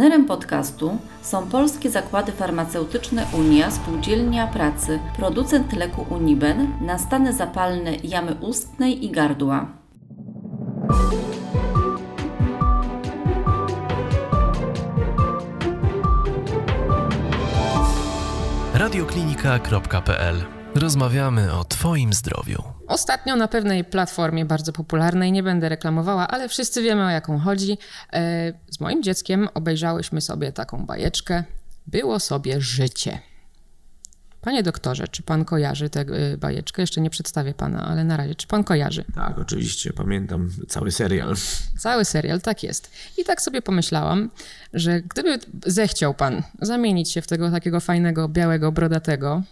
Partnerem podcastu są Polskie Zakłady Farmaceutyczne Unia, Spółdzielnia Pracy, producent leku Uniben na stany zapalne jamy ustnej i gardła. radioklinika.pl Rozmawiamy o Twoim zdrowiu. Ostatnio na pewnej platformie bardzo popularnej, nie będę reklamowała, ale wszyscy wiemy o jaką chodzi. E, z moim dzieckiem obejrzałyśmy sobie taką bajeczkę. Było sobie życie. Panie doktorze, czy pan kojarzy tę e, bajeczkę? Jeszcze nie przedstawię pana, ale na razie, czy pan kojarzy? Tak, oczywiście, pamiętam cały serial. Cały serial, tak jest. I tak sobie pomyślałam, że gdyby zechciał pan zamienić się w tego takiego fajnego, białego, brodatego,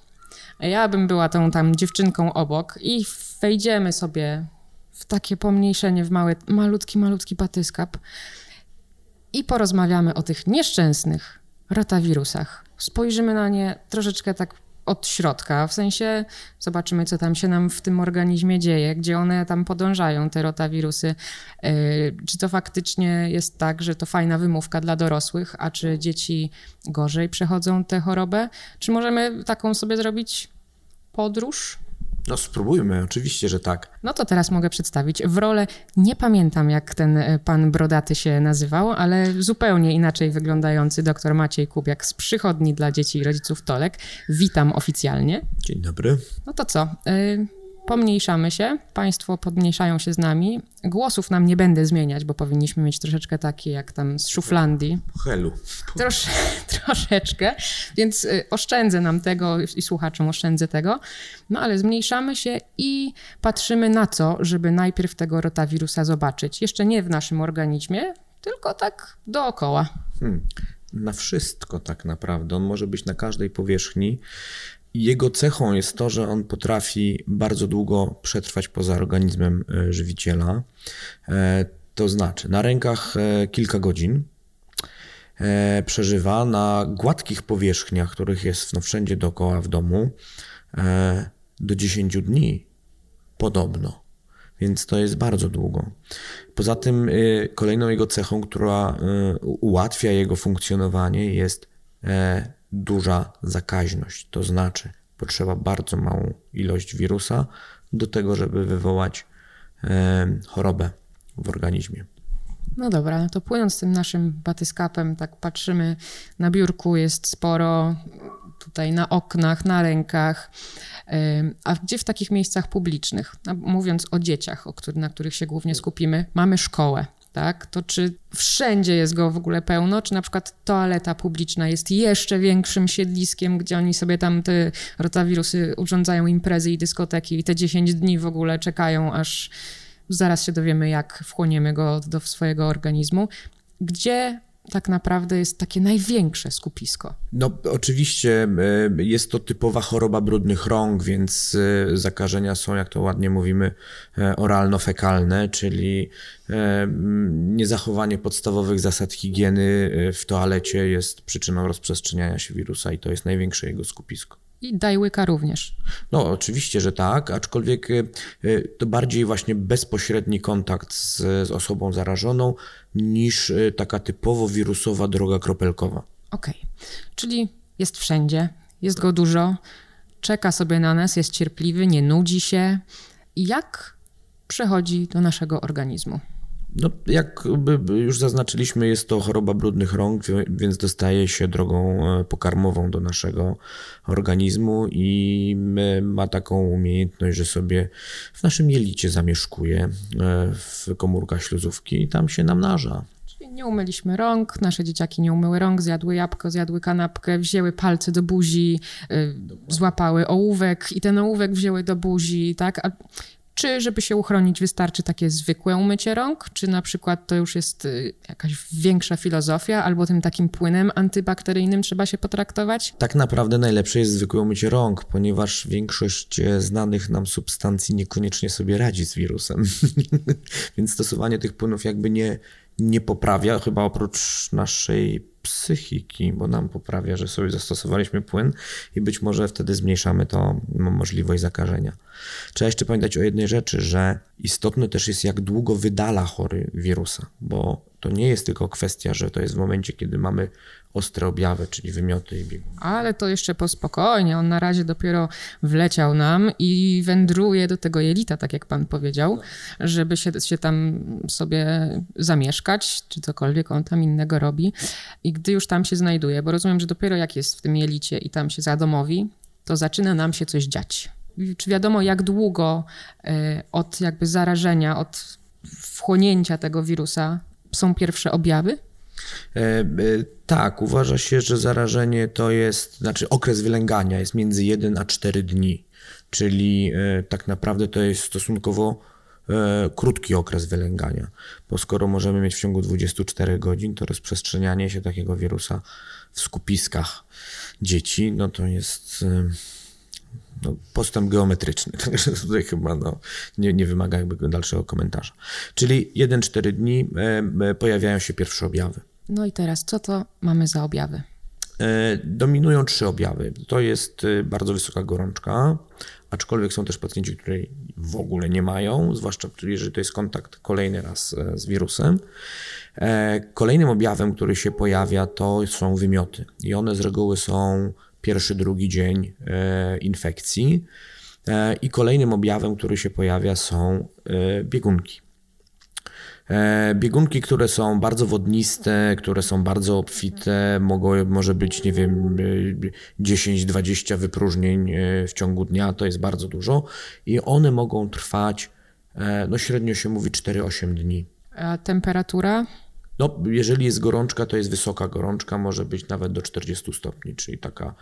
ja bym była tą tam dziewczynką obok i wejdziemy sobie w takie pomniejszenie, w mały, malutki, malutki batyskap i porozmawiamy o tych nieszczęsnych rotawirusach. Spojrzymy na nie troszeczkę tak od środka, w sensie zobaczymy, co tam się nam w tym organizmie dzieje, gdzie one tam podążają, te rotawirusy. Yy, czy to faktycznie jest tak, że to fajna wymówka dla dorosłych, a czy dzieci gorzej przechodzą tę chorobę? Czy możemy taką sobie zrobić podróż? No spróbujmy, oczywiście, że tak. No to teraz mogę przedstawić. W rolę nie pamiętam, jak ten e, pan brodaty się nazywał, ale zupełnie inaczej wyglądający doktor Maciej Kubiak z przychodni dla dzieci i rodziców Tolek. Witam oficjalnie. Dzień dobry. No to co? Y pomniejszamy się, państwo podmniejszają się z nami. Głosów nam nie będę zmieniać, bo powinniśmy mieć troszeczkę takie jak tam z szuflandii. Helu. Trosz, troszeczkę, więc y, oszczędzę nam tego i słuchaczom oszczędzę tego. No ale zmniejszamy się i patrzymy na co, żeby najpierw tego rotawirusa zobaczyć. Jeszcze nie w naszym organizmie, tylko tak dookoła. Hmm. Na wszystko tak naprawdę. On może być na każdej powierzchni. Jego cechą jest to, że on potrafi bardzo długo przetrwać poza organizmem e, żywiciela. E, to znaczy, na rękach e, kilka godzin przeżywa na gładkich powierzchniach, których jest no, wszędzie dookoła w domu, do 10 dni podobno. Więc to jest bardzo długo. Poza tym, kolejną jego cechą, która ułatwia jego funkcjonowanie, jest duża zakaźność, to znaczy potrzeba bardzo małą ilość wirusa do tego, żeby wywołać e, chorobę w organizmie. No dobra, no to płynąc tym naszym batyskapem, tak patrzymy, na biurku jest sporo, tutaj na oknach, na rękach, e, a gdzie w takich miejscach publicznych, mówiąc o dzieciach, o na których się głównie skupimy, mamy szkołę tak, to czy wszędzie jest go w ogóle pełno, czy na przykład toaleta publiczna jest jeszcze większym siedliskiem, gdzie oni sobie tam te rotawirusy urządzają imprezy i dyskoteki i te 10 dni w ogóle czekają, aż zaraz się dowiemy, jak wchłoniemy go do swojego organizmu. Gdzie tak naprawdę jest takie największe skupisko? No, oczywiście e, jest to typowa choroba brudnych rąk, więc e, zakażenia są, jak to ładnie mówimy, e, oralno-fekalne, czyli niezachowanie podstawowych zasad higieny w toalecie jest przyczyną rozprzestrzeniania się wirusa i to jest największe jego skupisko. I daj łyka również. No, oczywiście, że tak, aczkolwiek to bardziej właśnie bezpośredni kontakt z, z osobą zarażoną niż taka typowo wirusowa droga kropelkowa. Okej, okay. czyli jest wszędzie, jest go dużo, czeka sobie na nas, jest cierpliwy, nie nudzi się. Jak przechodzi do naszego organizmu? No, jak już zaznaczyliśmy, jest to choroba brudnych rąk, więc dostaje się drogą e, pokarmową do naszego organizmu i ma taką umiejętność, że sobie w naszym jelicie zamieszkuje e, w komórkach śluzówki i tam się namnaża. Czyli nie umyliśmy rąk, nasze dzieciaki nie umyły rąk, zjadły jabłko, zjadły kanapkę, wzięły palce do buzi, e, złapały ołówek i ten ołówek wzięły do buzi, tak? A czy żeby się uchronić wystarczy takie zwykłe umycie rąk, czy na przykład to już jest y, jakaś większa filozofia, albo tym takim płynem antybakteryjnym trzeba się potraktować? Tak naprawdę najlepsze jest zwykłe umycie rąk, ponieważ większość e, znanych nam substancji niekoniecznie sobie radzi z wirusem. Więc stosowanie tych płynów jakby nie, nie poprawia, chyba oprócz naszej psychiki, bo nam poprawia, że sobie zastosowaliśmy płyn i być może wtedy zmniejszamy to możliwość zakażenia. Trzeba jeszcze pamiętać o jednej rzeczy, że istotne też jest, jak długo wydala chory wirusa, bo to nie jest tylko kwestia, że to jest w momencie, kiedy mamy ostre objawy, czyli wymioty i biegun. Ale to jeszcze po spokojnie. On na razie dopiero wleciał nam i wędruje do tego jelita, tak jak pan powiedział, żeby się, się tam sobie zamieszkać, czy cokolwiek on tam innego robi. I gdy już tam się znajduje, bo rozumiem, że dopiero jak jest w tym jelicie i tam się zadomowi, to zaczyna nam się coś dziać. Czy wiadomo, jak długo y, od jakby zarażenia, od wchłonięcia tego wirusa są pierwsze objawy? E, e, tak, uważa się, że zarażenie to jest, znaczy okres wylęgania jest między 1 a 4 dni, czyli e, tak naprawdę to jest stosunkowo krótki okres wylęgania, bo skoro możemy mieć w ciągu 24 godzin, to rozprzestrzenianie się takiego wirusa w skupiskach dzieci, no to jest no, postęp geometryczny, także tutaj chyba no, nie, nie wymaga jakby dalszego komentarza. Czyli 1-4 dni pojawiają się pierwsze objawy. No i teraz, co to mamy za objawy? E, dominują trzy objawy. To jest e, bardzo wysoka gorączka, aczkolwiek są też pacjenci, której w ogóle nie mają, zwłaszcza jeżeli to jest kontakt kolejny raz e, z wirusem. Kolejnym objawem, który się pojawia, to są wymioty. I one z reguły są pierwszy, drugi dzień infekcji. I kolejnym objawem, który się pojawia, są biegunki. E, biegunki, które są bardzo wodniste, które są bardzo obfite, mogą, może być, nie wiem, 10-20 wypróżnień e, w ciągu dnia, to jest bardzo dużo i one mogą trwać, e, no średnio się mówi 4-8 dni. A temperatura? No, jeżeli jest gorączka, to jest wysoka gorączka, może być nawet do 40 stopni, czyli taka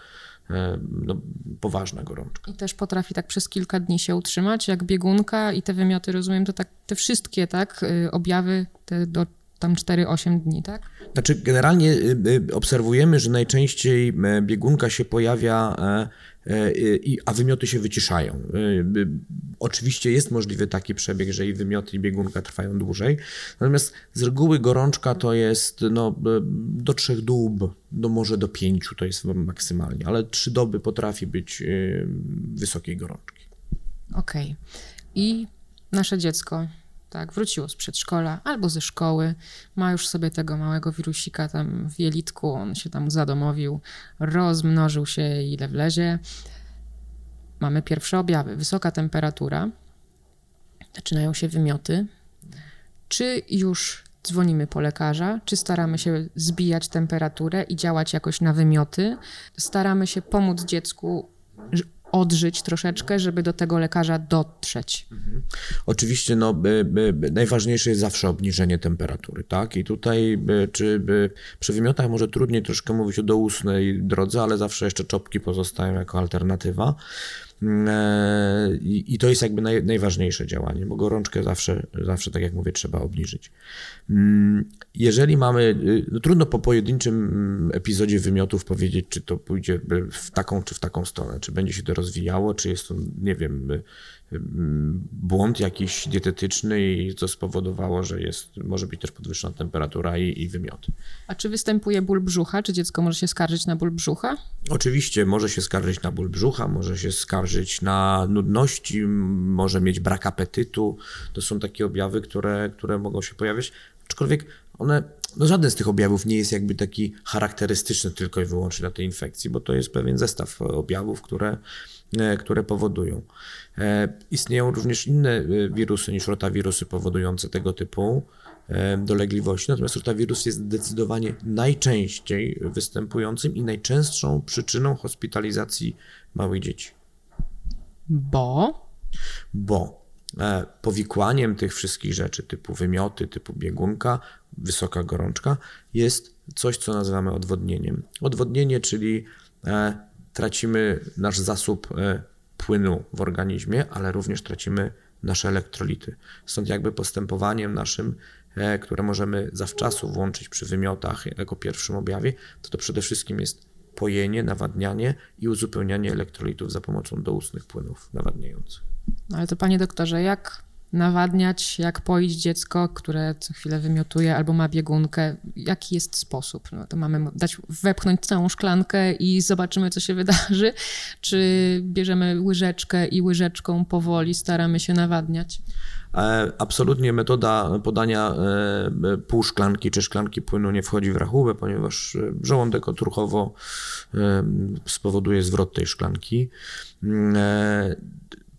E, no, poważna gorączka. I też potrafi tak przez kilka dni się utrzymać, jak biegunka i te wymioty, rozumiem, to tak te wszystkie, tak, y, objawy te do tam 4-8 dni, tak? Znaczy, generalnie y, y, obserwujemy, że najczęściej e, biegunka się pojawia e, a wymioty się wyciszają. E, oczywiście jest możliwy taki przebieg, że i wymioty i biegunka trwają dłużej, natomiast z reguły gorączka to jest no, e, do trzech dób, do może do pięciu to jest maksymalnie, ale trzy doby potrafi być wysokiej gorączki. Okej. Okay. I nasze dziecko tak, wróciło z przedszkola albo ze szkoły, ma już sobie tego małego wirusika tam w jelitku, on się tam zadomowił, rozmnożył się ile wlezie. Mamy pierwsze objawy, wysoka temperatura, zaczynają się wymioty. Czy już dzwonimy po lekarza, czy staramy się zbijać temperaturę i działać jakoś na wymioty? Staramy się pomóc dziecku odżyć troszeczkę, żeby do tego lekarza dotrzeć. Mhm. Oczywiście no, by, by, najważniejsze jest zawsze obniżenie temperatury, tak? I tutaj by, czy by, przy wymiotach może trudniej troszkę mówić o doustnej drodze, ale zawsze jeszcze czopki pozostają jako alternatywa. E, I, to jest jakby naj, najważniejsze działanie, bo gorączkę zawsze, zawsze, tak jak mówię, trzeba obniżyć. Mm, jeżeli mamy, y, no trudno po pojedynczym epizodzie wymiotów powiedzieć, czy to pójdzie w taką, czy w taką stronę, czy będzie się to rozwijało, czy jest to, nie wiem, y, błąd jakiś dietetyczny i co spowodowało, że jest, może być też podwyższona temperatura i, i wymioty. A czy występuje ból brzucha? Czy dziecko może się skarżyć na ból brzucha? Oczywiście może się skarżyć na ból brzucha, może się skarżyć na nudności, może mieć brak apetytu. To są takie objawy, które, które mogą się pojawiać. Aczkolwiek one, no żaden z tych objawów nie jest jakby taki charakterystyczny tylko i wyłącznie dla tej infekcji, bo to jest pewien zestaw objawów, które, E, które powodują. E, istnieją również inne e, wirusy niż rotawirusy powodujące tego typu dolegliwości, natomiast rotawirus jest zdecydowanie najczęściej występującym i najczęstszą przyczyną hospitalizacji małych dzieci. Bo? Bo powikłaniem tych wszystkich rzeczy, typu wymioty, typu biegunka, wysoka gorączka, jest coś, co nazywamy odwodnieniem. Odwodnienie, czyli tracimy nasz zasób e, płynu w organizmie, ale również tracimy nasze elektrolity. Stąd jakby postępowaniem naszym, e, które możemy zawczasu włączyć przy wymiotach jako pierwszym objawie, to to przede wszystkim jest pojenie, nawadnianie i uzupełnianie elektrolitów za pomocą doustnych płynów nawadniających. No ale to panie doktorze, jak nawadniać, jak poić dziecko, które co chwilę wymiotuje albo ma biegunkę. Jaki jest sposób? No to mamy dać, wepchnąć całą szklankę i zobaczymy, co się wydarzy? Czy bierzemy łyżeczkę i łyżeczką powoli staramy się nawadniać? E, Absolutnie metoda podania e, pół szklanki czy szklanki płynu nie wchodzi w rachubę, ponieważ e, żołądek odruchowo e, spowoduje zwrot tej szklanki. Mm,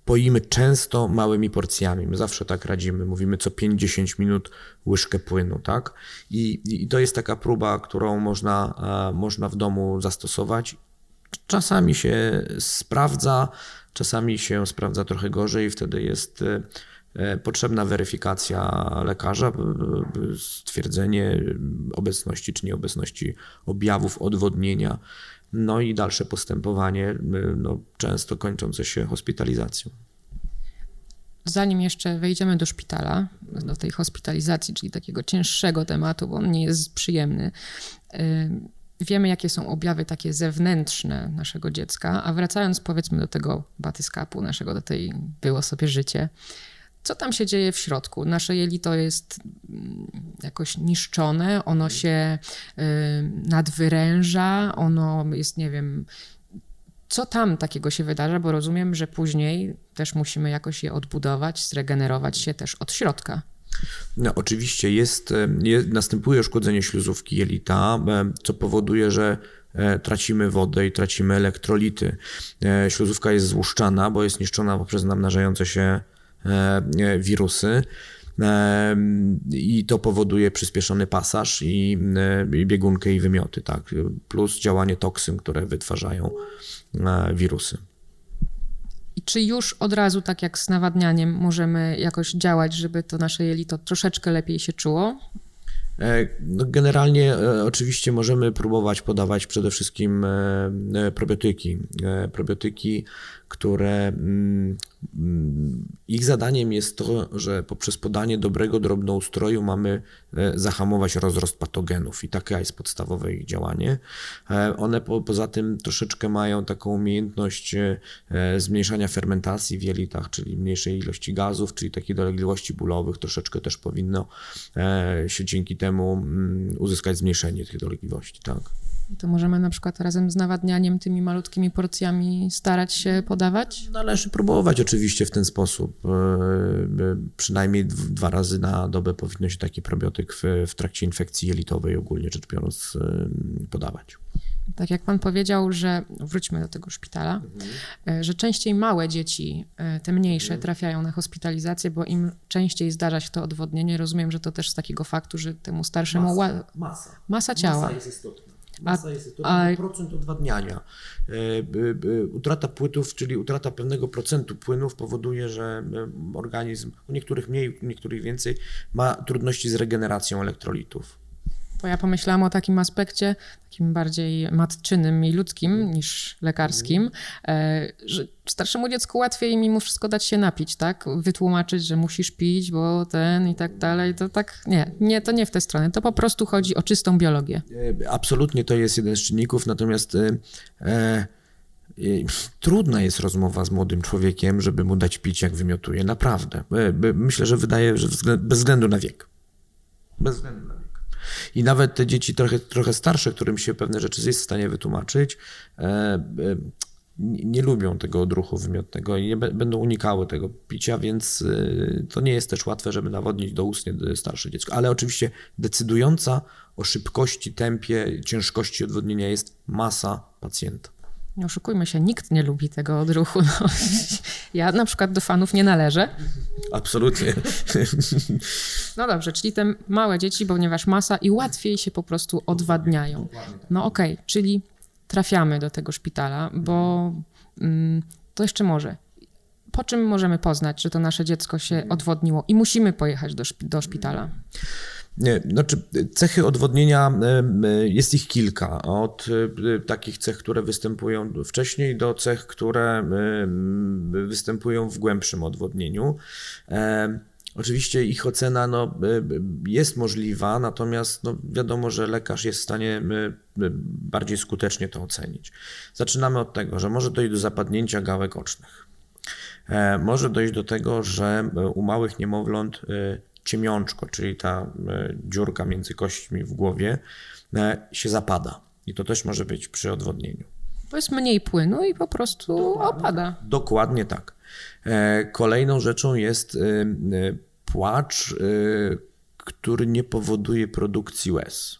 Poimy często małymi porcjami. My zawsze tak radzimy. Mówimy co 5-10 minut łyżkę płynu, tak? I, I to jest taka próba, którą można, można w domu zastosować. Czasami się sprawdza, czasami się sprawdza trochę gorzej, wtedy jest potrzebna weryfikacja lekarza, stwierdzenie obecności czy nieobecności objawów odwodnienia, no i dalsze postępowanie, e, no, często kończące się hospitalizacją. Zanim jeszcze wejdziemy do szpitala, do tej hospitalizacji, czyli takiego cięższego tematu, bo on nie jest przyjemny, yy, wiemy, jakie są objawy takie zewnętrzne naszego dziecka, a wracając powiedzmy do tego batyskapu naszego, do tej było sobie życie, co tam się dzieje w środku? Nasze jelito jest mm, jakoś niszczone, ono się yy, nadwyręża, ono jest, nie wiem, co tam takiego się wydarza, bo rozumiem, że później też musimy jakoś je odbudować, zregenerować się też od środka. No, oczywiście jest, e, jest, następuje uszkodzenie śluzówki jelita, e, co powoduje, że e, tracimy wodę i tracimy elektrolity. Śluzówka jest złuszczana, bo jest niszczona poprzez namnażające się wirusy. E, I to powoduje przyspieszony pasaż i, e, i biegunkę i wymioty, tak? plus działanie toksyn, które wytwarzają e, wirusy. Czy już od razu, tak jak z nawadnianiem, możemy jakoś działać, żeby to nasze jelito troszeczkę lepiej się czuło? E, No generalnie e, oczywiście możemy próbować podawać przede wszystkim e, e, probiotyki. E, Probiotyki, które mm, ich zadaniem jest to, że poprzez podanie dobrego drobnoustroju mamy e, zahamować rozrost patogenów i takie jest podstawowe ich działanie. E, One po, poza tym troszeczkę mają taką umiejętność e, zmniejszania fermentacji w jelitach, czyli mniejszej ilości gazów, czyli takiej dolegliwości bólowych troszeczkę też powinno się dzięki temu mm, uzyskać zmniejszenie tych dolegliwości, tak. To możemy na przykład razem z nawadnianiem tymi malutkimi porcjami starać się podawać? Należy próbować oczywiście w ten sposób. E, e, Przynajmniej dw- dwa razy na dobę powinno się taki probiotyk w, w trakcie infekcji jelitowej ogólnie rzecz biorąc e, podawać. Tak jak pan powiedział, że wróćmy do tego szpitala, e, że częściej małe dzieci, te mniejsze, trafiają na hospitalizację, bo im częściej zdarza się to odwodnienie. Rozumiem, że to też z takiego faktu, że temu starszemu ła... masa. masa ciała. Masa jest istotna. Masa jest istotna, a- bo procent odwadniania. E, Utrata płytów, czyli utrata pewnego procentu płynów powoduje, że e, organizm, u niektórych mniej, u niektórych więcej, ma trudności z regeneracją elektrolitów. Bo ja pomyślałam o takim aspekcie, takim bardziej matczynym i ludzkim niż lekarskim, e, że starszemu dziecku łatwiej mimo wszystko dać się napić, tak? Wytłumaczyć, że musisz pić, bo ten i tak dalej. To tak, nie, nie, to nie w tę stronę. To po prostu chodzi o czystą biologię. Absolutnie to jest jeden z czynników, natomiast e, e, trudna jest rozmowa z młodym człowiekiem, żeby mu dać pić, jak wymiotuje. Naprawdę. E, Myślę, że wydaje, że bez względu na wiek. Bez względu na wiek. I nawet te dzieci trochę, trochę starsze, którym się pewne rzeczy jest w stanie wytłumaczyć, e, e, nie, lubią tego odruchu wymiotnego i nie będą unikały tego picia, więc e, to nie jest też łatwe, żeby nawodnić doustnie starsze dziecko. Ale oczywiście decydująca o szybkości, tempie, ciężkości odwodnienia jest masa pacjenta. Nie oszukujmy się, nikt nie lubi tego odruchu. No. Ja na przykład do fanów nie należę. Absolutnie. No dobrze, czyli te małe dzieci, ponieważ masa i łatwiej się po prostu odwadniają. No okej, czyli trafiamy do tego szpitala, bo mm, to jeszcze może. Po czym możemy poznać, że to nasze dziecko się odwodniło i musimy pojechać do, szpi- do szpitala? Znaczy cechy odwodnienia, jest ich kilka. Od e, takich cech, które występują wcześniej, do cech, które występują w głębszym odwodnieniu. Oczywiście ich ocena no, e, jest możliwa, natomiast no, wiadomo, że lekarz jest w stanie bardziej skutecznie to ocenić. Zaczynamy od tego, że może dojść do zapadnięcia gałek ocznych. E, Może dojść do tego, że e, u małych niemowląt ciemiączko, czyli ta e, dziurka między kośćmi w głowie, e, się zapada. I to też może być przy odwodnieniu. Bo jest mniej płynu i po prostu opada. Dokładnie tak. E, Kolejną rzeczą jest płacz, który nie powoduje produkcji łez.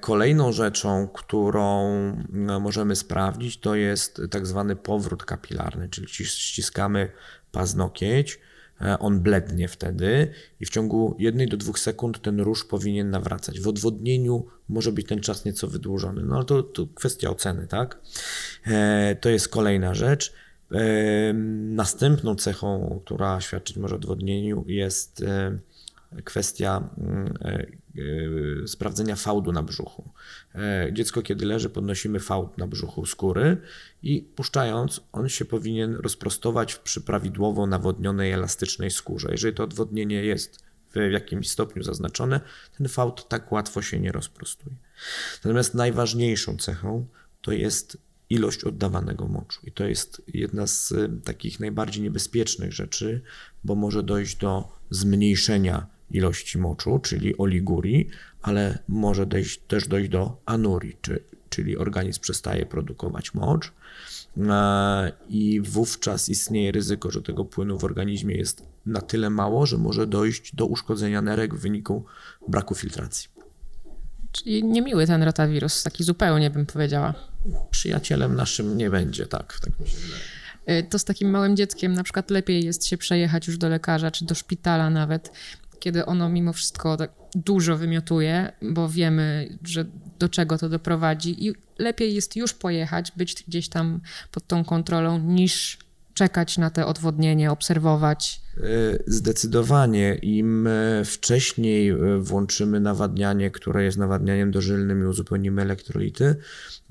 Kolejną rzeczą, którą no, możemy sprawdzić, to jest tak zwany powrót kapilarny, czyli ściskamy paznokieć, on blednie wtedy i w ciągu jednej do dwóch sekund ten róż powinien nawracać. W odwodnieniu może być ten czas nieco wydłużony, no ale to, to kwestia oceny, tak? E, To jest kolejna rzecz. E, Następną cechą, która świadczyć może o odwodnieniu, jest e, kwestia mm, e, e, sprawdzenia fałdu na brzuchu. E, Dziecko, kiedy leży, podnosimy fałd na brzuchu skóry i puszczając, on się powinien rozprostować przy prawidłowo nawodnionej, elastycznej skórze. Jeżeli to odwodnienie jest w jakimś stopniu zaznaczone, ten fałd tak łatwo się nie rozprostuje. Natomiast najważniejszą cechą to jest ilość oddawanego moczu. I to jest jedna z y, takich najbardziej niebezpiecznych rzeczy, bo może dojść do zmniejszenia ilości moczu, czyli oligurii, ale może dojść, też dojść do anurii, czy, czyli organizm przestaje produkować mocz e, i wówczas istnieje ryzyko, że tego płynu w organizmie jest na tyle mało, że może dojść do uszkodzenia nerek w wyniku braku filtracji. Czyli niemiły ten rotawirus, taki zupełnie bym powiedziała. Przyjacielem naszym nie będzie, tak, tak. Y, To z takim małym dzieckiem na przykład lepiej jest się przejechać już do lekarza czy do szpitala nawet, kiedy ono mimo wszystko tak dużo wymiotuje, bo wiemy, że do czego to doprowadzi i lepiej jest już pojechać, być gdzieś tam pod tą kontrolą, niż czekać na te odwodnienie, obserwować. Y, Zdecydowanie im e, wcześniej e, włączymy nawadnianie, które jest nawadnianiem dożylnym i uzupełnimy elektrolity,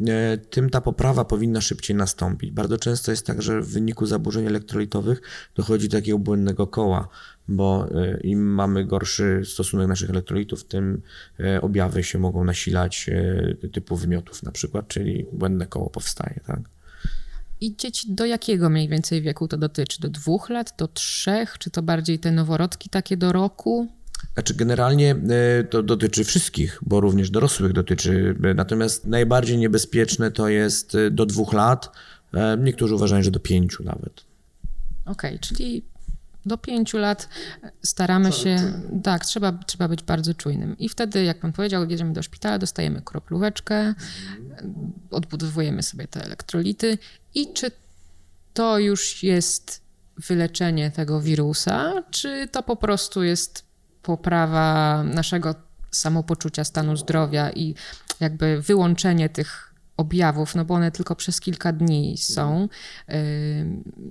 e, tym ta poprawa powinna szybciej nastąpić. Bardzo często jest tak, że w wyniku zaburzeń elektrolitowych dochodzi do takiego błędnego koła, bo e, im mamy gorszy stosunek naszych elektrolitów, tym e, objawy się mogą nasilać e, typu wymiotów na przykład, czyli błędne koło powstaje. Tak? I dzieci do jakiego mniej więcej wieku to dotyczy? Do dwóch lat, do trzech? Czy to bardziej te noworodki takie do roku? Znaczy, generalnie e, to dotyczy wszystkich, bo również dorosłych dotyczy. E, Natomiast najbardziej niebezpieczne to jest e, do dwóch lat. Niektórzy uważają, że do pięciu nawet. Okej, czyli do pięciu lat staramy się. Tak, trzeba, trzeba być bardzo czujnym. I wtedy, jak pan powiedział, jedziemy do szpitala, dostajemy kroplóweczkę, odbudowujemy sobie te elektrolity. I czy to już jest wyleczenie tego wirusa, czy to po prostu jest poprawa naszego samopoczucia, stanu zdrowia i jakby wyłączenie tych objawów, no bo one tylko przez kilka dni są. Yy,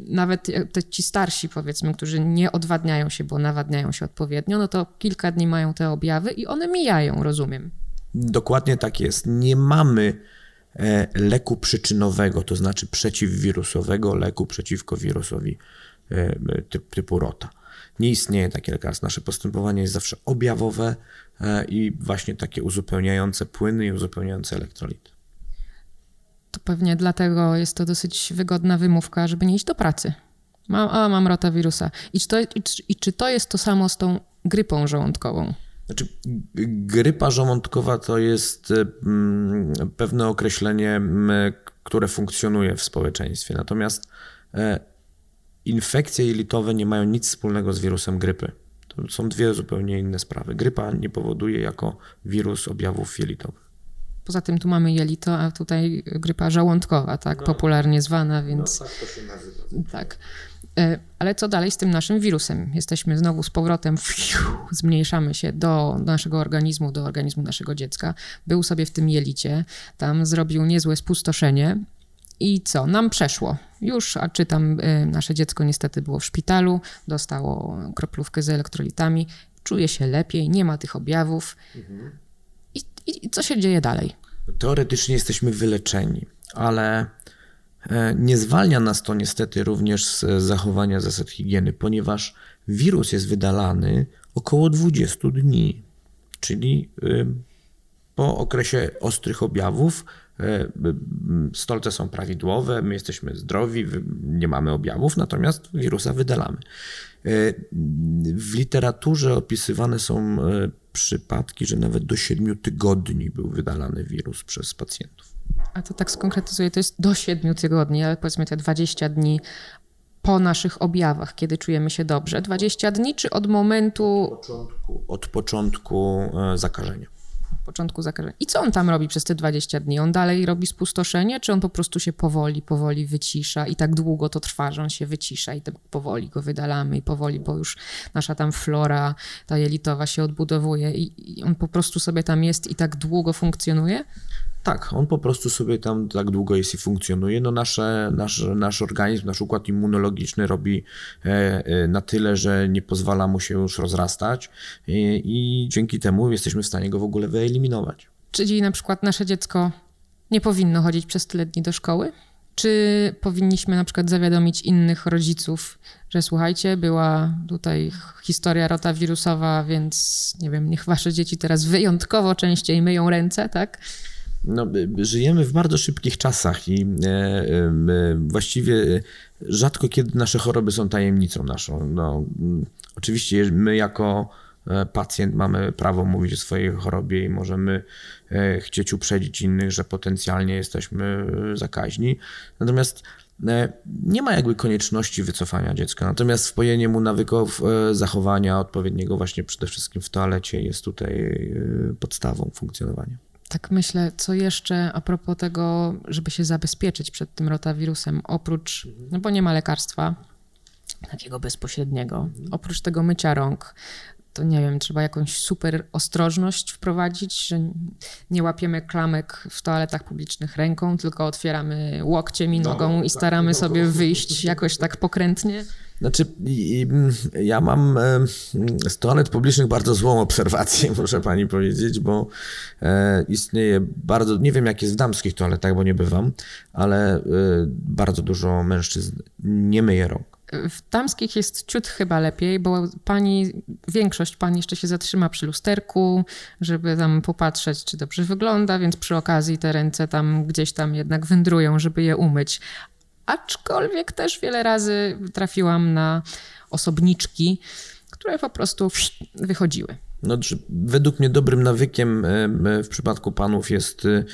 Nawet te ci starsi, powiedzmy, którzy nie odwadniają się, bo nawadniają się odpowiednio, no to kilka dni mają te objawy i one mijają, rozumiem. Dokładnie tak jest. Nie mamy e, leku przyczynowego, to znaczy przeciwwirusowego leku przeciwko wirusowi e, typ, typu rota. Nie istnieje takie lekarstwo. Nasze postępowanie jest zawsze objawowe e, i właśnie takie uzupełniające płyny i uzupełniające elektrolity. To pewnie dlatego jest to dosyć wygodna wymówka, żeby nie iść do pracy. Mam, a, mam rotawirusa. I czy, to, i, czy- I czy to jest to samo z tą grypą żołądkową? Znaczy, grypa żołądkowa to jest e, mm, pewne określenie, które funkcjonuje w społeczeństwie. Natomiast e, infekcje jelitowe nie mają nic wspólnego z wirusem grypy. To są dwie zupełnie inne sprawy. Grypa nie powoduje jako wirus objawów jelitowych. Poza tym tu mamy jelito, a tutaj grypa żołądkowa, tak popularnie zwana, więc tak to się nazywa. tak. E, Ale co dalej z tym naszym wirusem? Jesteśmy znowu z powrotem, fiu, zmniejszamy się do naszego organizmu, do organizmu naszego dziecka. Był sobie w tym jelicie, tam zrobił niezłe spustoszenie. I co? Nam przeszło. Już, a czytam, e, nasze dziecko niestety było w szpitalu, dostało kroplówkę z elektrolitami, czuje się lepiej, nie ma tych objawów. I, i, co się dzieje dalej? Teoretycznie jesteśmy wyleczeni, ale e, nie zwalnia nas to niestety również z zachowania zasad higieny, ponieważ wirus jest wydalany około 20 dni, czyli y, po okresie ostrych objawów e, stolce są prawidłowe, my jesteśmy zdrowi, nie mamy objawów, natomiast wirusa wydalamy. E, w literaturze opisywane są przypadki, że nawet do 7 tygodni był wydalany wirus przez pacjentów. A to tak skonkretyzuję, to jest do 7 tygodni, ale powiedzmy te 20 dni po naszych objawach, kiedy czujemy się dobrze? 20 dni, czy od momentu. Od początku, od początku e, zakażenia. Początku zakażenia. I co on tam robi przez te 20 dni? On dalej robi spustoszenie, czy on po prostu się powoli, powoli wycisza i tak długo to trwa, że on się wycisza i powoli go wydalamy i powoli, bo już nasza tam flora, ta jelitowa się odbudowuje i, i on po prostu sobie tam jest i tak długo funkcjonuje? Tak, on po prostu sobie tam tak długo jest i funkcjonuje. No nasze, nasz, nasz organizm, nasz układ immunologiczny robi e, e, na tyle, że nie pozwala mu się już rozrastać i, i dzięki temu jesteśmy w stanie go w ogóle wyeliminować. Czyli na przykład nasze dziecko nie powinno chodzić przez tyle dni do szkoły? Czy powinniśmy na przykład zawiadomić innych rodziców, że słuchajcie, była tutaj historia rotawirusowa, więc nie wiem, niech wasze dzieci teraz wyjątkowo częściej myją ręce, tak? No, żyjemy w bardzo szybkich czasach i e, e, właściwie rzadko kiedy nasze choroby są tajemnicą naszą. No, oczywiście my jako e, pacjent mamy prawo mówić o swojej chorobie i możemy chcieć uprzedzić innych, że potencjalnie jesteśmy zakaźni. Natomiast nie ma jakby konieczności wycofania dziecka. Natomiast wpojenie mu nawyków zachowania odpowiedniego właśnie przede wszystkim w toalecie jest tutaj podstawą funkcjonowania. Tak myślę, co jeszcze a propos tego, żeby się zabezpieczyć przed tym rotawirusem, oprócz, no bo nie ma lekarstwa takiego bezpośredniego, oprócz tego mycia rąk, to nie wiem, trzeba jakąś super ostrożność wprowadzić, że nie łapiemy klamek w toaletach publicznych ręką, tylko otwieramy łokciem i nogą i tak, staramy sobie wyjść jakoś tak pokrętnie. Znaczy, ja mam z toalet publicznych bardzo złą obserwację, muszę pani powiedzieć, bo e, istnieje bardzo, nie wiem jak jest w damskich toaletach, bo nie bywam, ale e, bardzo dużo mężczyzn nie myje rąk. W damskich jest ciut chyba lepiej, bo pani, większość pani jeszcze się zatrzyma przy lusterku, żeby tam popatrzeć, czy dobrze wygląda, więc przy okazji te ręce tam gdzieś tam jednak wędrują, żeby je umyć. Aczkolwiek też wiele razy trafiłam na osobniczki, które po prostu wychodziły. No, według mnie dobrym nawykiem w przypadku panów jest y,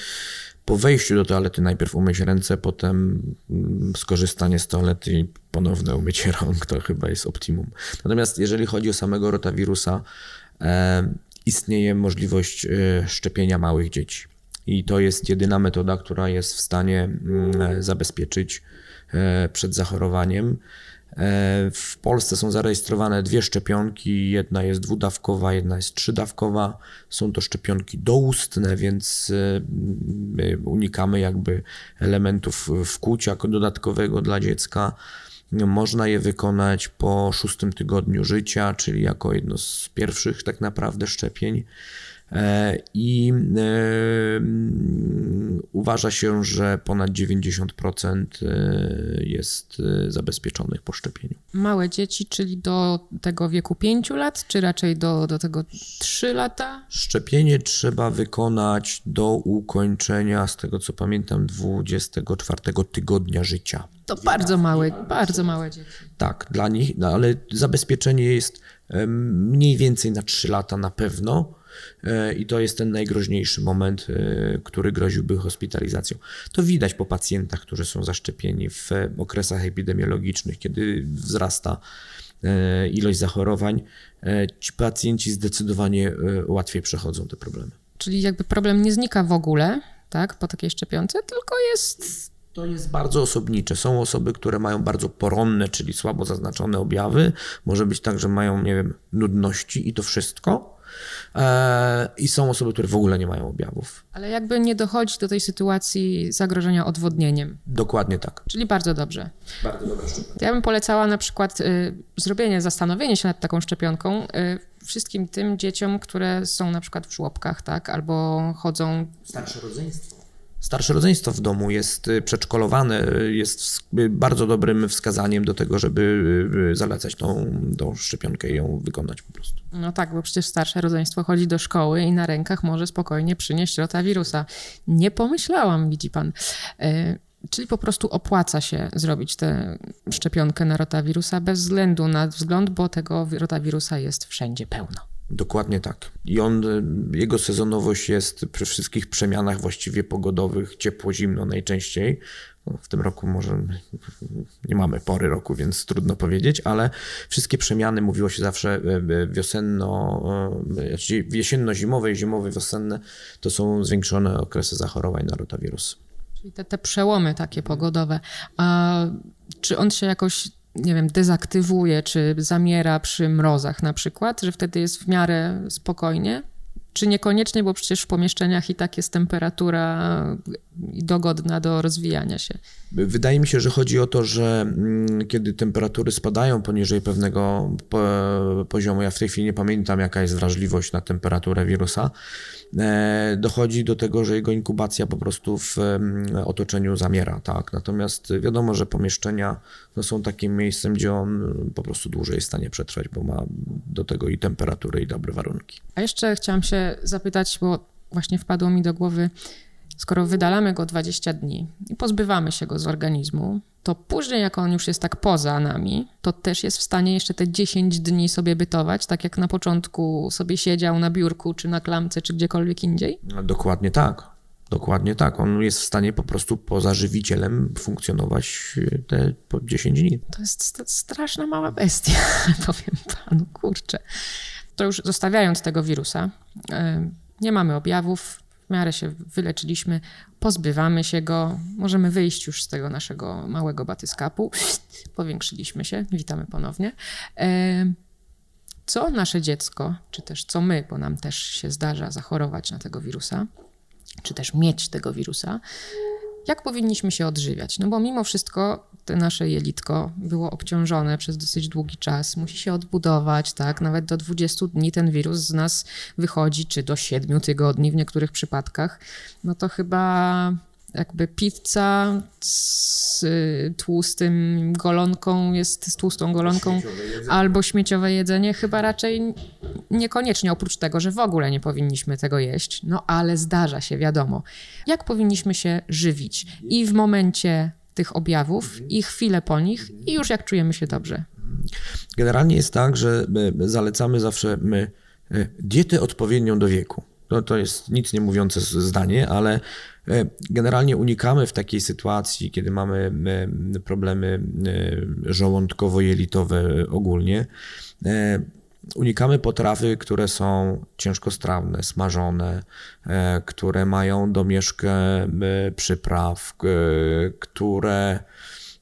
po wejściu do toalety najpierw umyć ręce, potem mm, skorzystanie z toalety i ponowne umycie rąk. To chyba jest optimum. Natomiast jeżeli chodzi o samego rotawirusa, istnieje możliwość e, szczepienia małych dzieci. I to jest jedyna metoda, która jest w stanie mm, zabezpieczyć e, przed zachorowaniem. E, w Polsce są zarejestrowane dwie szczepionki, jedna jest dwudawkowa, jedna jest trzydawkowa. Są to szczepionki doustne, więc e, unikamy jakby elementów wkłucia dodatkowego dla dziecka. Można je wykonać po szóstym tygodniu życia, czyli jako jedno z pierwszych tak naprawdę szczepień. E, I e, uważa się, że ponad 90% e, jest zabezpieczonych po szczepieniu. Małe dzieci, czyli do tego wieku 5 lat, czy raczej do, do tego 3 lata? Szczepienie trzeba wykonać do ukończenia, z tego co pamiętam, 24 tygodnia życia. To bardzo małe, bardzo małe dzieci. Tak, dla nich, no, ale zabezpieczenie jest mniej więcej na 3 lata na pewno i to jest ten najgroźniejszy moment, e, który groziłby hospitalizacją. To widać po pacjentach, którzy są zaszczepieni w okresach epidemiologicznych, kiedy wzrasta e, ilość zachorowań. Ci pacjenci zdecydowanie łatwiej przechodzą te problemy. Czyli jakby problem nie znika w ogóle, tak, po takiej szczepionce, tylko jest to jest bardzo osobnicze. Są osoby, które mają bardzo poronne, czyli słabo zaznaczone objawy. Może być tak, że mają, nie wiem, nudności i to wszystko. E, I są osoby, które w ogóle nie mają objawów. Ale jakby nie dochodzi do tej sytuacji zagrożenia odwodnieniem. Dokładnie tak. Czyli bardzo dobrze. Bardzo dobrze. Ja bym polecała na przykład y, zrobienie, zastanowienie się nad taką szczepionką y, wszystkim tym dzieciom, które są na przykład w żłobkach, tak, albo chodzą... Starsze rodzeństwo Starsze rodzeństwo w domu jest y, przedszkolowane, y, jest y, bardzo dobrym wskazaniem do tego, żeby zalecać tą, tą szczepionkę i ją wykonać po prostu. No tak, bo przecież starsze rodzeństwo chodzi do szkoły i na rękach może spokojnie przynieść rotawirusa. Nie pomyślałam, widzi pan. Czyli po prostu opłaca się zrobić tę szczepionkę na rotawirusa bez względu na wzgląd, bo tego rotawirusa jest wszędzie pełno. Dokładnie tak. I on, jego sezonowość jest przy wszystkich przemianach właściwie pogodowych, ciepło, zimno najczęściej. No, w tym roku może nie mamy pory roku, więc trudno powiedzieć, ale wszystkie przemiany, mówiło się zawsze e, e, wiosenno, e, znaczy jesienno-zimowe i zimowe-wiosenne, to są zwiększone okresy zachorowań na rotawirus. Czyli te, te przełomy takie pogodowe. A czy on się jakoś, nie wiem, dezaktywuje, czy zamiera przy mrozach na przykład, że wtedy jest w miarę spokojnie? Czy niekoniecznie, bo przecież w pomieszczeniach i tak jest temperatura dogodna do rozwijania się. Wydaje mi się, że chodzi o to, że mm, kiedy temperatury spadają poniżej pewnego po- poziomu, ja w tej chwili nie pamiętam, jaka jest wrażliwość na temperaturę wirusa, e, dochodzi do tego, że jego inkubacja po prostu w em, otoczeniu zamiera. Tak? Natomiast wiadomo, że pomieszczenia no, są takim miejscem, gdzie on po prostu dłużej jest w stanie przetrwać, bo ma do tego i temperaturę, i dobre warunki. A jeszcze chciałam się zapytać, bo właśnie wpadło mi do głowy, skoro wydalamy go 20 dni i pozbywamy się go z organizmu, to później, jak on już jest tak poza nami, to też jest w stanie jeszcze te 10 dni sobie bytować, tak jak na początku sobie siedział na biurku, czy na klamce, czy gdziekolwiek indziej? No, Dokładnie tak. Dokładnie tak. On jest w stanie po prostu poza żywicielem funkcjonować e, te po 10 dni. To jest st- straszna mała bestia, powiem panu, kurczę. To już zostawiając tego wirusa, e, nie mamy objawów, w miarę się wyleczyliśmy, pozbywamy się go, możemy wyjść już z tego naszego małego batyskapu. Powiększyliśmy się, witamy ponownie. E, Co nasze dziecko, czy też co my, bo nam też się zdarza zachorować na tego wirusa, czy też mieć tego wirusa, jak powinniśmy się odżywiać? No bo mimo wszystko te nasze jelitko było obciążone przez dosyć długi czas, musi się odbudować, tak? Nawet do 20 dni ten wirus z nas wychodzi, czy do 7 tygodni w niektórych przypadkach. No to chyba jakby pizza z y, tłustym golonką jest z tłustą golonką albo śmieciowe jedzenie chyba raczej niekoniecznie oprócz tego, że w ogóle nie powinniśmy tego jeść, no ale zdarza się, wiadomo. Jak powinniśmy się żywić i w momencie tych objawów i chwilę po nich i już jak czujemy się dobrze. Generalnie jest tak, że my zalecamy zawsze my e, dietę odpowiednią do wieku. No, to jest nic nie mówiące zdanie, ale e, generalnie unikamy w takiej sytuacji, kiedy mamy e, problemy e, żołądkowo-jelitowe ogólnie, unikamy potrawy, które są ciężkostrawne, smażone, które mają domieszkę przypraw, które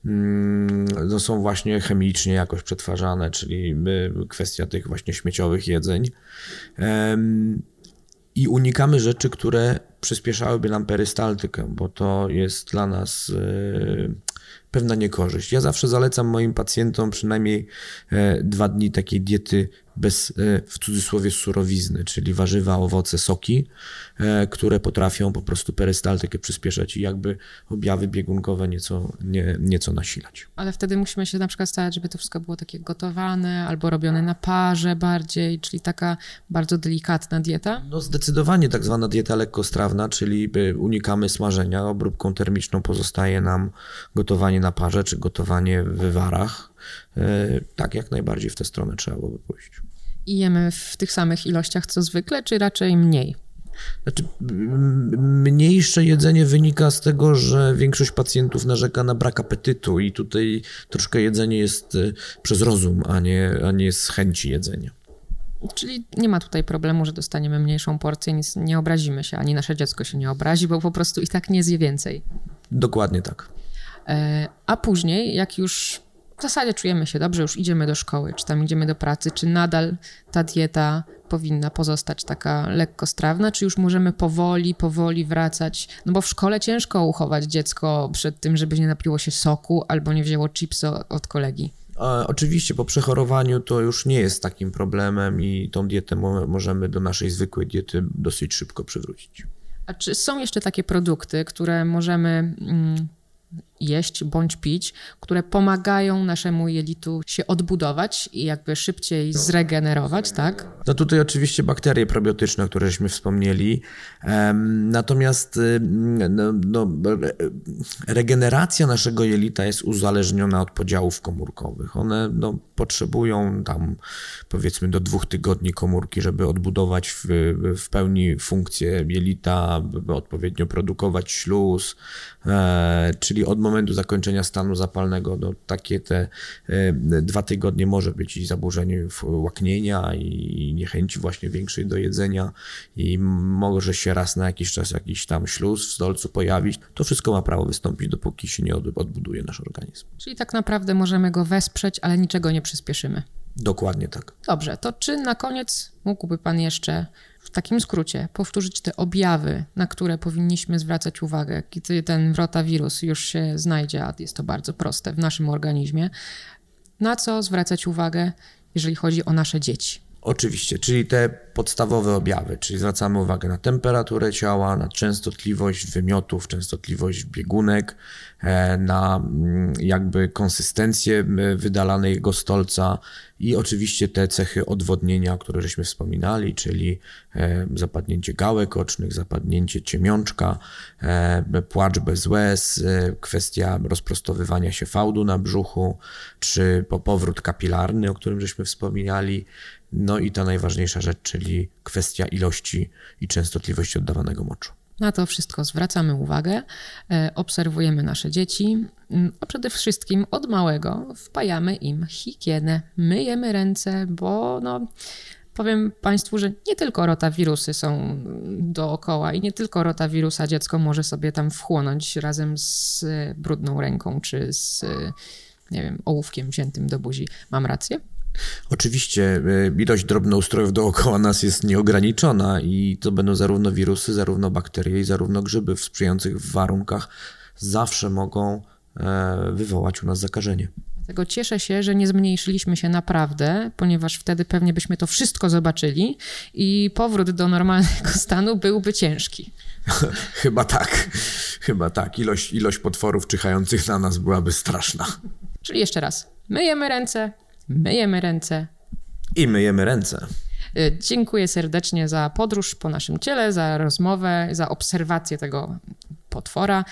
mm, no są właśnie chemicznie jakoś przetwarzane, czyli kwestia tych właśnie śmieciowych jedzeń. I unikamy rzeczy, które przyspieszałyby nam perystaltykę, bo to jest dla nas y, pewna niekorzyść. Ja zawsze zalecam moim pacjentom przynajmniej e, dwa dni takiej diety bez, e, w cudzysłowie, surowizny, czyli warzywa, owoce, soki, e, które potrafią po prostu perystaltykę przyspieszać i jakby objawy biegunkowe nieco, nie, nieco nasilać. Ale wtedy musimy się na przykład starać, żeby to wszystko było takie gotowane albo robione na parze bardziej, czyli taka bardzo delikatna dieta. No zdecydowanie tak zwana dieta lekkostrawna, czyli y, unikamy smażenia, obróbką termiczną pozostaje nam gotowanie na parze czy gotowanie w wywarach. Y, Tak jak najbardziej w tę stronę trzeba byłoby pójść. I jemy w tych samych ilościach co zwykle, czy raczej mniej? Znaczy, mniejsze jedzenie wynika z tego, że większość pacjentów narzeka na brak apetytu i tutaj troszkę jedzenie jest y, przez rozum, a nie, a nie z chęci jedzenia. Czyli nie ma tutaj problemu, że dostaniemy mniejszą porcję, nic nie obrazimy się, ani nasze dziecko się nie obrazi, bo po prostu i tak nie zje więcej. Dokładnie tak. E, A później, jak już w zasadzie czujemy się dobrze, już idziemy do szkoły, czy tam idziemy do pracy, czy nadal ta dieta powinna pozostać taka lekkostrawna, czy już możemy powoli, powoli wracać? No bo w szkole ciężko uchować dziecko przed tym, żeby nie napiło się soku albo nie wzięło chipsa od kolegi. Oczywiście po przechorowaniu to już nie jest takim problemem i tą dietę mo- możemy do naszej zwykłej diety dosyć szybko przywrócić. A czy są jeszcze takie produkty, które możemy mm, jeść bądź pić, które pomagają naszemu jelitu się odbudować i jakby szybciej zregenerować, tak? No tutaj oczywiście bakterie probiotyczne, o których żeśmy wspomnieli. Natomiast no, no, re- regeneracja naszego jelita jest uzależniona od podziałów komórkowych. One no, potrzebują tam powiedzmy do dwóch tygodni komórki, żeby odbudować w, w pełni funkcję jelita, odpowiednio produkować śluz, e, czyli od momentu zakończenia stanu zapalnego no, takie te e, dwa tygodnie może być i zaburzenie łaknienia i niechęci właśnie większej do jedzenia i może się raz na jakiś czas jakiś tam śluz w stolcu pojawić. To wszystko ma prawo wystąpić, dopóki się nie od- odbuduje nasz organizm. Czyli tak naprawdę możemy go wesprzeć, ale niczego nie przyspieszymy. Dokładnie tak. Dobrze, to czy na koniec mógłby Pan jeszcze w takim skrócie powtórzyć te objawy, na które powinniśmy zwracać uwagę, kiedy ten rotawirus już się znajdzie, a jest to bardzo proste w naszym organizmie, na co zwracać uwagę, jeżeli chodzi o nasze dzieci? Oczywiście, czyli te podstawowe objawy, czyli zwracamy uwagę na temperaturę ciała, na częstotliwość wymiotów, częstotliwość biegunek, e, na mm, jakby konsystencję m, wydalanego stolca i oczywiście te cechy odwodnienia, o których żeśmy wspominali, czyli e, zapadnięcie gałek ocznych, zapadnięcie ciemiączka, e, płacz bez łez, e, kwestia rozprostowywania się fałdu na brzuchu, czy po powrót kapilarny, o którym żeśmy wspominali, no i ta najważniejsza rzecz, czyli kwestia ilości i częstotliwości oddawanego moczu. Na to wszystko zwracamy uwagę, e, obserwujemy nasze dzieci, mm, a przede wszystkim od małego wpajamy im higienę. Myjemy ręce, bo no, powiem Państwu, że nie tylko rotawirusy są dookoła i nie tylko rotawirusa dziecko może sobie tam wchłonąć razem z brudną ręką czy z, nie wiem, ołówkiem wziętym do buzi. Mam rację? Oczywiście y, ilość drobnoustrojów dookoła nas jest nieograniczona i to będą zarówno wirusy, zarówno bakterie i zarówno grzyby w sprzyjających warunkach zawsze mogą e, wywołać u nas zakażenie. Dlatego cieszę się, że nie zmniejszyliśmy się naprawdę, ponieważ wtedy pewnie byśmy to wszystko zobaczyli i powrót do normalnego stanu byłby ciężki. Chyba tak, chyba tak. Ilość, ilość potworów czyhających na nas byłaby straszna. Czyli jeszcze raz, myjemy ręce, myjemy ręce. I myjemy ręce. Y, Dziękuję serdecznie za podróż po naszym ciele, za rozmowę, za obserwację tego potwora.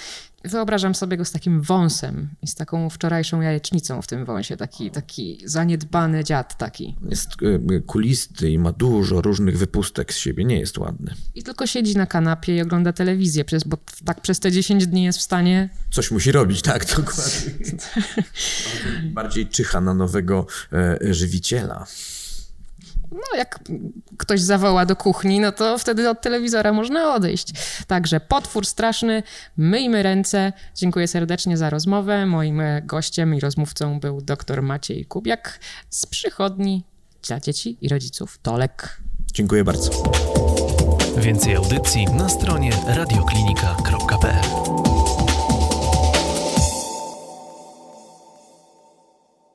Wyobrażam sobie go z takim wąsem i z taką wczorajszą jajecznicą w tym wąsie, taki, taki zaniedbany dziad taki. Jest y, kulisty i ma dużo różnych wypustek z siebie. Nie jest ładny. I tylko siedzi na kanapie i ogląda telewizję, bo tak przez te 10 dni jest w stanie Coś musi robić, tak, dokładnie. Bardziej, bardziej czyha na nowego e, żywiciela. No jak ktoś zawoła do kuchni, no to wtedy od telewizora można odejść. Także potwór straszny, myjmy ręce. Dziękuję serdecznie za rozmowę. Moim gościem i rozmówcą był dr Maciej Kubiak z przychodni dla dzieci i rodziców Tolek. Dziękuję bardzo. Więcej audycji na stronie radioklinika.pl.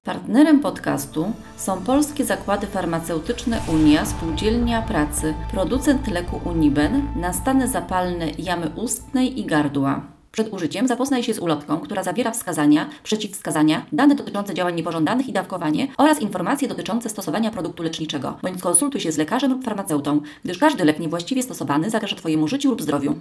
Partnerem podcastu są polskie zakłady farmaceutyczne Unia, Spółdzielnia Pracy, producent leku Uniben na stany zapalne jamy ustnej i gardła. Przed użyciem zapoznaj się z ulotką, która zawiera wskazania, przeciwwskazania, dane dotyczące działań niepożądanych i dawkowanie oraz informacje dotyczące stosowania produktu leczniczego, bądź skonsultuj się z lekarzem lub farmaceutą, gdyż każdy lek niewłaściwie stosowany zagraża Twojemu życiu lub zdrowiu.